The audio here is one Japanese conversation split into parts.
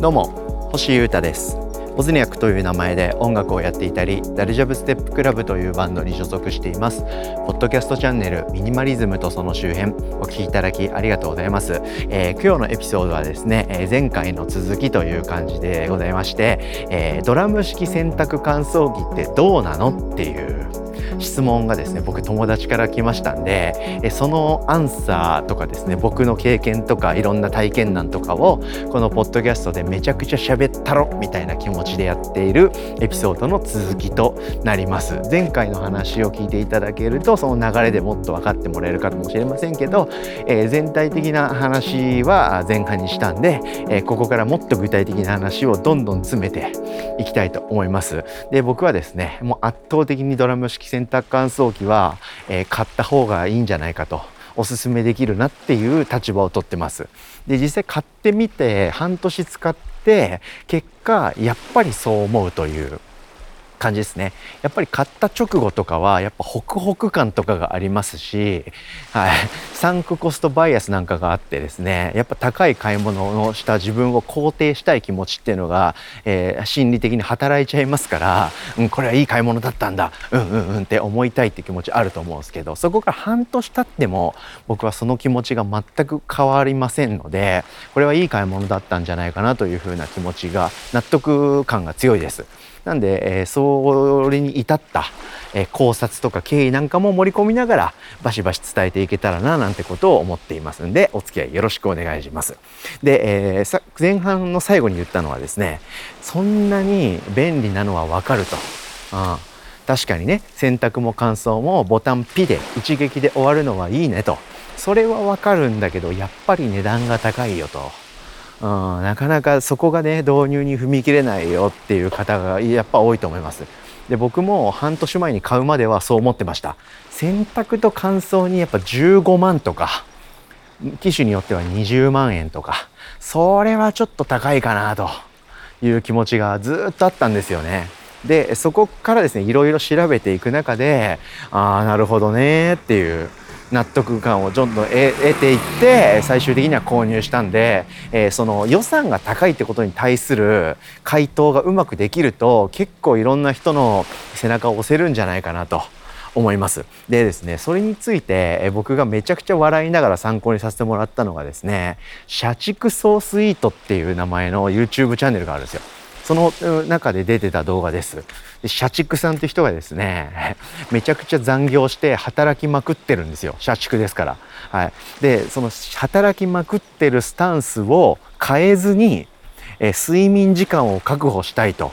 どうも星優太です。オズニャクという名前で音楽をやっていたりダルジャブステップクラブというバンドに所属しています。ポッドキャストチャンネルミニマリズムとその周辺お聞きいただきありがとうございます、えー、今日のエピソードはですね、えー、前回の続きという感じでございまして、えー、ドラム式洗濯乾燥機ってどうなのっていう質問がですね僕友達から来ましたんでそのアンサーとかですね僕の経験とかいろんな体験談とかをこのポッドキャストでめちゃくちゃ喋ったろみたいな気持ちでやっているエピソードの続きとなります。前回の話を聞いていただけるとその流れでもっと分かってもらえるかもしれませんけど、えー、全体的な話は前半にしたんで、えー、ここからもっと具体的な話をどんどん詰めていきたいと思います。で僕はですねもう圧倒的にドラム式洗濯乾燥機は、えー、買った方がいいんじゃないかとおすすめできるなっていう立場をとってます。で実際買ってみて半年使って結果やっぱりそう思うという感じですねやっぱり買った直後とかはやっぱホクホク感とかがありますし、はい、サンクコストバイアスなんかがあってですねやっぱ高い買い物をした自分を肯定したい気持ちっていうのが、えー、心理的に働いちゃいますから、うん、これはいい買い物だったんだうんうんうんって思いたいって気持ちあると思うんですけどそこから半年経っても僕はその気持ちが全く変わりませんのでこれはいい買い物だったんじゃないかなというふうな気持ちが納得感が強いです。なんで、えー、それに至った、えー、考察とか経緯なんかも盛り込みながらバシバシ伝えていけたらななんてことを思っていますんでお付き合いよろしくお願いします。で、えー、前半の最後に言ったのはですねそんなに便利なのはわかると。うん確かにね洗濯も乾燥もボタンピで一撃で終わるのはいいねとそれはわかるんだけどやっぱり値段が高いよとうん、なかなかそこがね導入に踏み切れないよっていう方がやっぱ多いと思います。で僕も半年前に買うまではそう思ってました。洗濯と乾燥にやっぱ15万とか機種によっては20万円とかそれはちょっと高いかなという気持ちがずっとあったんですよね。でそこからですねいろいろ調べていく中でああなるほどねっていう納得感をどんどん得ていって最終的には購入したんで、えー、その予算が高いってことに対する回答がうまくできると結構いろんな人の背中を押せるんじゃないかなと。思いますでですねそれについて僕がめちゃくちゃ笑いながら参考にさせてもらったのがですね社畜ソースイートっていう名前の YouTube チャンネルがあるんですよその中で出てた動画です。で社畜さんって人がですね、めちゃくちゃ残業して働きまくってるんですよ。社畜ですから。はい。で、その働きまくってるスタンスを変えずに、え睡眠時間を確保したいと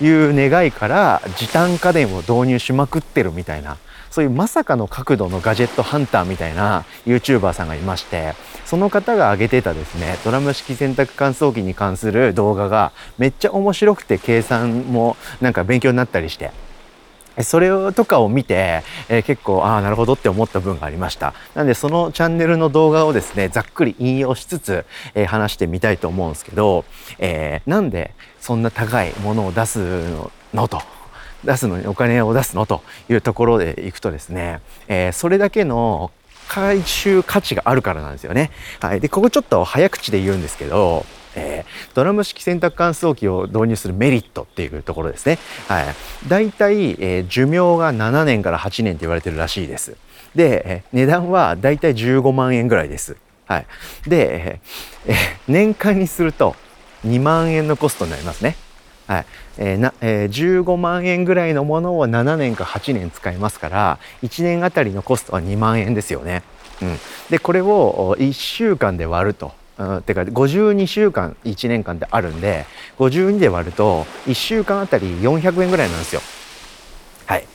いう願いから時短家電を導入しまくってるみたいなそういうまさかの角度のガジェットハンターみたいな YouTuber さんがいましてその方が上げてたですねドラム式洗濯乾燥機に関する動画がめっちゃ面白くて計算もなんか勉強になったりしてそれとかを見て、えー、結構ああなるほどって思った分がありました。なんでそのチャンネルの動画をですねざっくり引用しつつ、えー、話してみたいと思うんですけど、えー、なんでそんな高いものを出すのと。出すのにお金を出すのというところでいくとですね、えー、それだけの回収価値があるからなんですよね。はい。で、ここちょっと早口で言うんですけど、えー、ドラム式洗濯乾燥機を導入するメリットっていうところですね。はい。大体、えー、寿命が7年から8年って言われてるらしいです。で、値段は大体15万円ぐらいです。はい。で、えー、年間にすると2万円のコストになりますね。はいえーなえー、15万円ぐらいのものを7年か8年使いますから1年あたりのコストは2万円ですよね。うん、でこれを1週間で割ると。うん、てか52週間1年間であるんで52で割ると1週間あたり400円ぐらいなんですよ。はい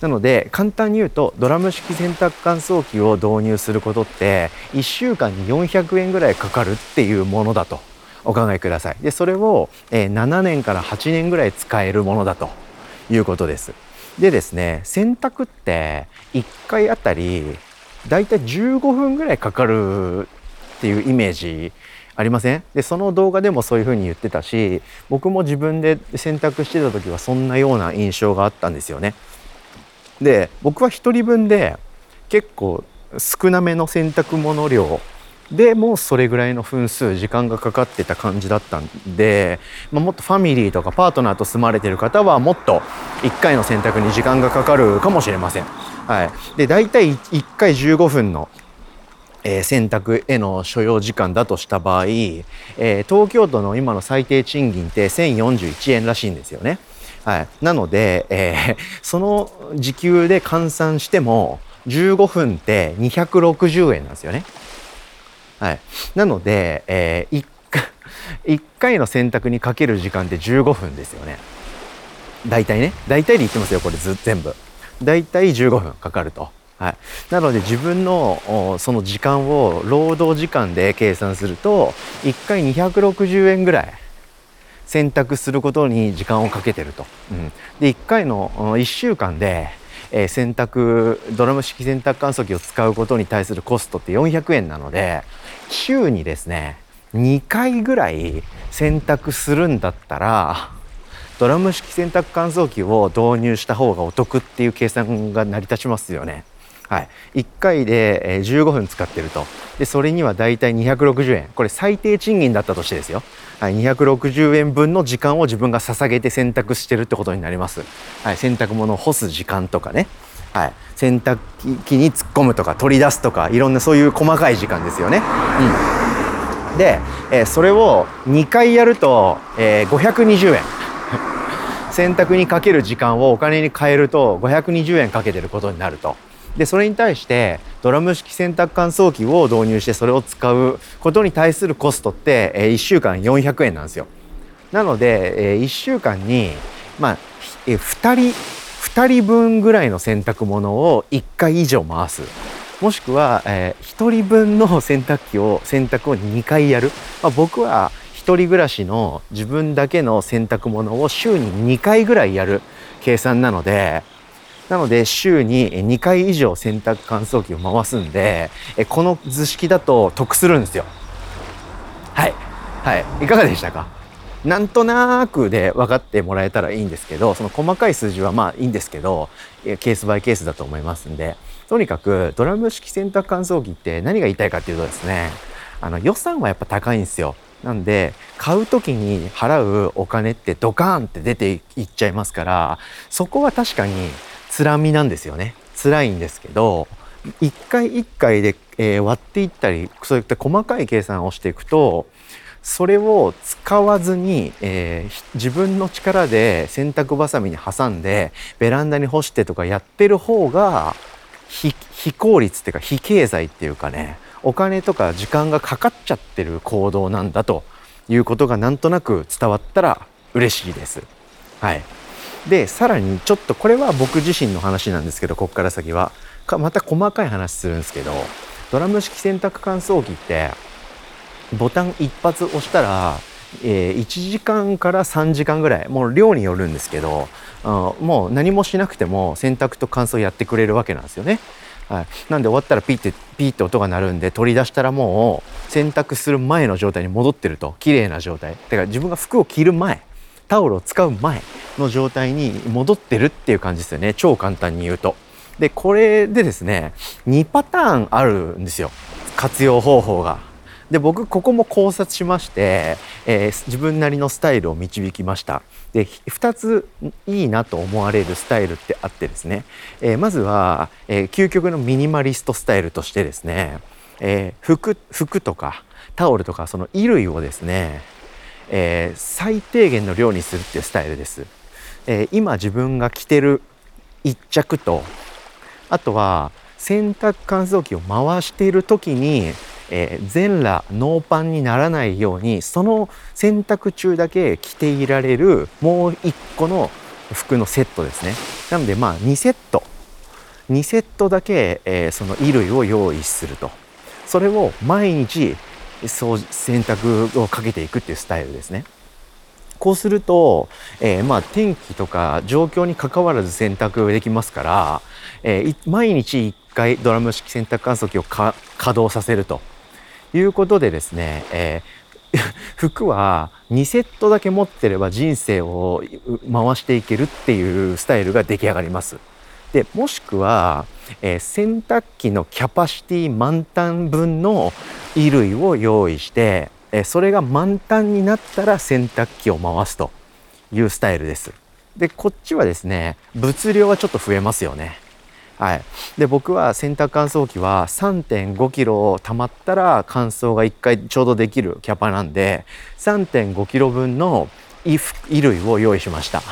なので簡単に言うとドラム式洗濯乾燥機を導入することって1週間に400円ぐらいかかるっていうものだとお考えください。でそれを、え、7年から8年ぐらい使えるものだということです。でですね洗濯って1回あたりだいたい15分ぐらいかかるっていうイメージありません？でその動画でもそういうふうに言ってたし僕も自分で洗濯してた時はそんなような印象があったんですよね。で僕は1人分で結構少なめの洗濯物量でもうそれぐらいの分数時間がかかってた感じだったんで、まあ、もっとファミリーとかパートナーと住まれてる方はもっと1回の選択に時間がかかるかもしれません。はい、で大体1回15分のえー、選択への所要時間だとした場合、えー、東京都の今の最低賃金って1041円らしいんですよね。はい、なので、えー、その時給で換算しても15分って260円なんですよね。はい、なので、えー、1, 1 回の選択にかける時間って15分ですよね。大体ね大体で言ってますよこれず全部。大体15分かかると。はい、なので自分のその時間を労働時間で計算すると1回260円ぐらい選択することに時間をかけてると。うん、で1回の1週間でえー、洗濯ドラム式洗濯乾燥機を使うことに対するコストって400円なので週にですね2回ぐらい洗濯するんだったらドラム式洗濯乾燥機を導入した方がお得っていう計算が成り立ちますよね。はい、1回で15分使ってると。でそれにはだいたい260円。これ最低賃金だったとしてですよ、はい、260円分の時間を自分が捧げて洗濯してるってことになります、はい、洗濯物を干す時間とかね、はい、洗濯機に突っ込むとか取り出すとかいろんなそういう細かい時間ですよね、うん、で、えー、それを2回やると、えー、520円。洗濯にかける時間をお金に変えると520円かけてることになると。でそれに対してドラム式洗濯乾燥機を導入してそれを使うことに対するコストって、え、1週間400円なんですよ。なので、え、1週間に、まあえ、2人2人分ぐらいの洗濯物を1回以上回す。もしくは、え、1人分の洗濯機を洗濯を2回やる。まあ、僕は1人暮らしの自分だけの洗濯物を週に2回ぐらいやる計算なのでなので週に2回以上洗濯乾燥機を回すんでこの図式だと得するんですよ。はい。はい。いかがでしたか？なんとなくで分かってもらえたらいいんですけどその細かい数字はまあいいんですけどケースバイケースだと思いますんでとにかくドラム式洗濯乾燥機って何が言いたいかっていうとですねあの予算はやっぱ高いんですよ。なんで買う時に払うお金ってドカーンって出ていっちゃいますからそこは確かに辛みなんですよね辛いんですけど一回一回で、えー、割っていったりそういった細かい計算をしていくとそれを使わずに、えー、自分の力で洗濯ばさみに挟んでベランダに干してとかやってる方が非効率っていうか非経済っていうかねお金とか時間がかかっちゃってる行動なんだということがなんとなく伝わったら嬉しいです。はい。でさらにちょっとこれは僕自身の話なんですけどこっから先は。かまた細かい話するんですけどドラム式洗濯乾燥機ってボタン一発押したら、えー、1時間から3時間ぐらいもう量によるんですけど、うん、もう何もしなくても洗濯と乾燥やってくれるわけなんですよね。はい、なんで終わったらピッてピッて音が鳴るんで取り出したらもう洗濯する前の状態に戻ってると。綺麗な状態。だから自分が服を着る前。タオルを使う前の状態に戻ってるっていう感じですよね超簡単に言うと。でこれでですね2パターンあるんですよ活用方法が。で僕ここも考察しまして、えー、自分なりのスタイルを導きましたで2ついいなと思われるスタイルってあってですね、えー、まずは、えー、究極のミニマリストスタイルとしてですね、え服服とかタオルとかその衣類をですねえー、最低限の量にするっていうスタイルです。えー、今自分が着てる一着とあとは洗濯乾燥機を回している時に、えー、全裸ノーパンにならないようにその洗濯中だけ着ていられるもう一個の服のセットですね。なのでまあ2セット2セットだけ、えー、その衣類を用意すると。それを毎日そう洗濯をかけていくっていうスタイルですね。こうすると、えー、まあ天気とか状況にかかわらず洗濯できますから、えー、毎日1回ドラム式洗濯乾燥機を稼働させるということでですね、えー、服は2セットだけ持ってれば人生を回していけるっていうスタイルが出来上がります。でもしくはえー、洗濯機のキャパシティ満タン分の衣類を用意して、えー、それが満タンになったら洗濯機を回すというスタイルです。でこっちはですね物量はちょっと増えますよね。はい、で僕は洗濯乾燥機は3.5キロ溜まったら乾燥が1回ちょうどできるキャパなんで3.5キロ分の衣類を用意しました。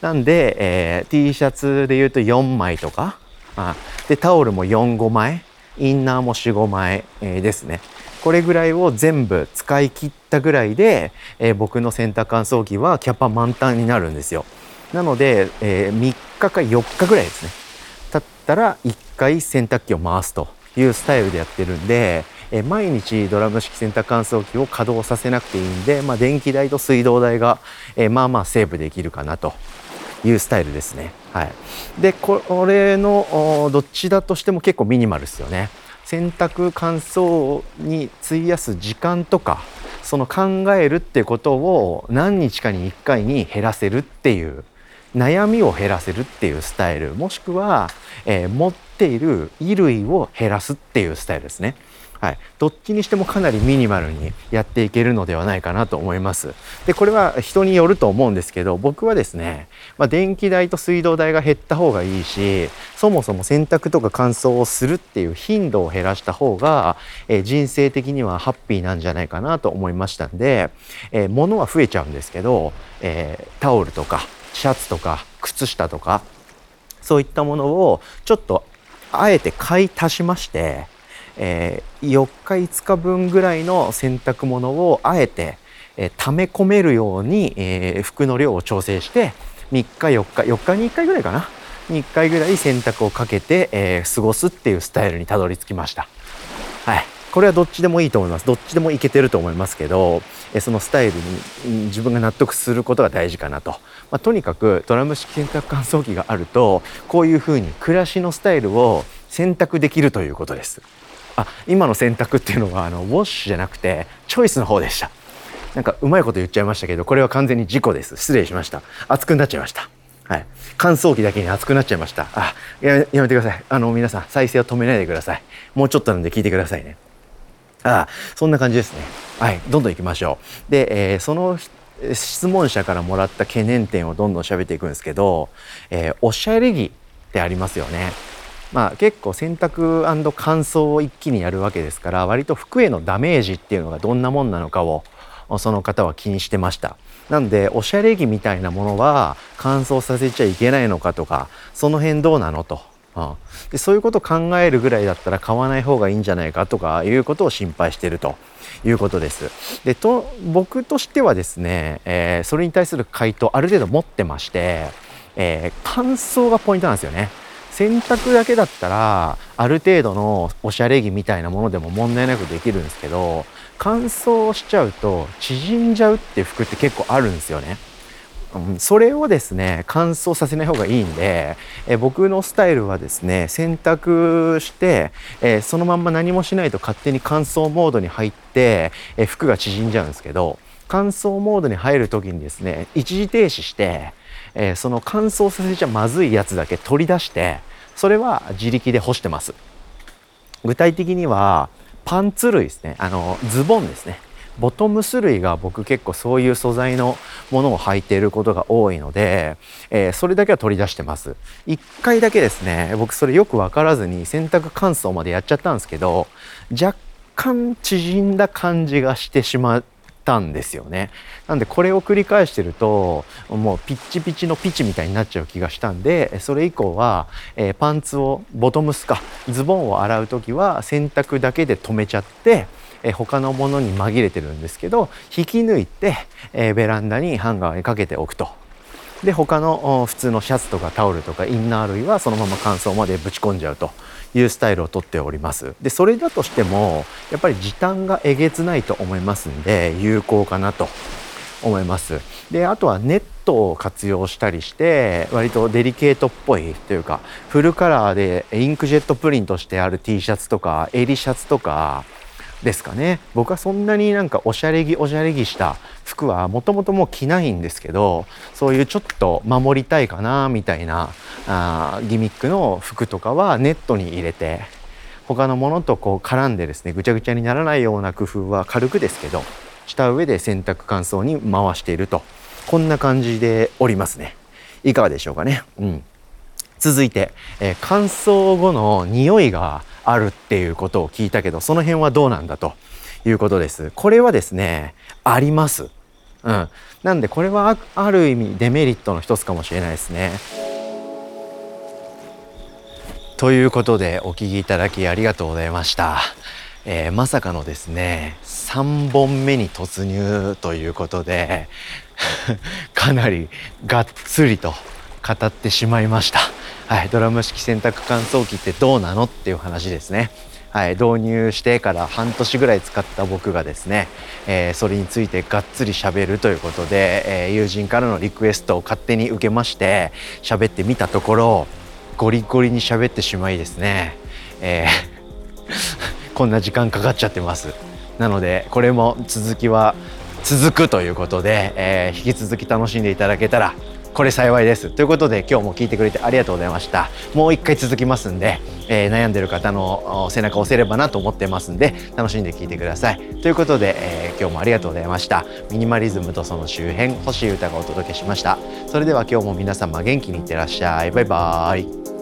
なんで、えー、T シャツで言うと4枚とか、あでタオルも4、5枚、インナーも4、5枚、えー、ですね。これぐらいを全部使い切ったぐらいで、えー、僕の洗濯乾燥機はキャパ満タンになるんですよ。なので、えー、3日か4日ぐらいですね。経ったら1回洗濯機を回すというスタイルでやってるんで、え毎日ドラム式洗濯乾燥機を稼働させなくていいんで、まあ、電気代と水道代が、えまあまあセーブできるかなというスタイルですね。はい、でこれのどっちだとしても結構ミニマルですよね。洗濯乾燥に費やす時間とかその考えるっていうことを何日かに1回に減らせるっていう悩みを減らせるっていうスタイルもしくは、えー、持っている衣類を減らすっていうスタイルですね。はい、どっちにしてもかなりミニマルにやっていけるのではないかなと思います。でこれは人によると思うんですけど僕はですね、まあ、電気代と水道代が減った方がいいしそもそも洗濯とか乾燥をするっていう頻度を減らした方が、えー、人生的にはハッピーなんじゃないかなと思いましたんで、えー、物は増えちゃうんですけど、えー、タオルとかシャツとか靴下とかそういったものをちょっとあえて買い足しましてえー、4日5日分ぐらいの洗濯物をあえて、えー、溜め込めるように、えー、服の量を調整して3日4日4日に1回ぐらいかなに1回ぐらい洗濯をかけて、えー、過ごすっていうスタイルにたどり着きました。はいこれはどっちでもいいと思います。どっちでもいけてると思いますけど、そのスタイルに自分が納得することが大事かなと。まあ、とにかくドラム式洗濯乾燥機があると、こういうふうに暮らしのスタイルを選択できるということです。あ今の選択っていうのはあのウォッシュじゃなくてチョイスの方でした。なんかうまいこと言っちゃいましたけどこれは完全に事故です。失礼しました。熱くなっちゃいました。はい。乾燥機だけに熱くなっちゃいました。あやめてください。あの皆さん再生を止めないでください。もうちょっとなんで聞いてくださいね。ああそんな感じですね。はい。どんどん行きましょう。で、えー、その質問者からもらった懸念点をどんどん喋っていくんですけど、えー、おしゃれ着ってありますよね。まあ、結構洗濯乾燥を一気にやるわけですから割と服へのダメージっていうのがどんなもんなのかをその方は気にしてましたなんでおしゃれ着みたいなものは乾燥させちゃいけないのかとかその辺どうなのと、うん、でそういうことを考えるぐらいだったら買わない方がいいんじゃないかとかいうことを心配してるということです。でと僕としてはですね、えー、それに対する回答ある程度持ってまして、えー、乾燥がポイントなんですよね。洗濯だけだったらある程度のおしゃれ着みたいなものでも問題なくできるんですけど乾燥しちゃうと縮んじゃうって服って結構あるんですよね。それをですね乾燥させない方がいいんでえ僕のスタイルはですね洗濯してえそのまんま何もしないと勝手に乾燥モードに入ってえ服が縮んじゃうんですけど乾燥モードに入る時にですね一時停止して、えその乾燥させちゃまずいやつだけ取り出してそれは自力で干してます。具体的にはパンツ類ですね。あのズボンですね。ボトムス類が僕結構そういう素材のものを履いていることが多いので、えー、それだけは取り出してます。一回だけですね僕それよく分からずに洗濯乾燥までやっちゃったんですけど若干縮んだ感じがしてしまったんですよね。なんでこれを繰り返してるともうピッチピチのピチみたいになっちゃう気がしたんでそれ以降は、えー、パンツをボトムスかズボンを洗う時は洗濯だけで止めちゃって、えー、他のものに紛れてるんですけど引き抜いて、えー、ベランダにハンガーにかけておくと。で他の普通のシャツとかタオルとかインナー類はそのまま乾燥までぶち込んじゃうというスタイルをとっております。でそれだとしてもやっぱり時短がえげつないと思いますんで有効かなと思います。であとはネットを活用したりして割とデリケートっぽいというかフルカラーでインクジェットプリントしてある T シャツとか襟シャツとかですかね。僕はそんなになんかおしゃれ着おしゃれ着した服はもともともう着ないんですけどそういうちょっと守りたいかなみたいなあギミックの服とかはネットに入れて他のものとこう絡んでですねぐちゃぐちゃにならないような工夫は軽くですけどした上で洗濯乾燥に回していると。こんな感じでおりますねいかがでしょうかね。うん。続いて、えー、乾燥後の匂いがあるっていうことを聞いたけどその辺はどうなんだということですこれはですねありますうんなんでこれはある意味デメリットの一つかもしれないですねということでお聞きいただきありがとうございました。えー、まさかのですね3本目に突入ということで かなりがっつりと語ってしまいました。はい、ドラム式洗濯乾燥機ってどうなのっていう話ですね。はい、導入してから半年ぐらい使った僕がですね、えー、それについてがっつり喋るということで、えー、友人からのリクエストを勝手に受けまして喋ってみたところゴリゴリに喋ってしまいですね、えー、こんな時間かかっちゃってますなのでこれも続きは続くということで、え、引き続き楽しんでいただけたらこれ幸いです。ということで今日も聞いてくれてありがとうございました。もう一回続きますんで、えー、悩んでる方の背中を押せればなと思ってますんで楽しんで聞いてください。ということで、えー、今日もありがとうございました。ミニマリズムとその周辺星歌がお届けしました。それでは今日も皆様元気にいってらっしゃい。バイバーイ。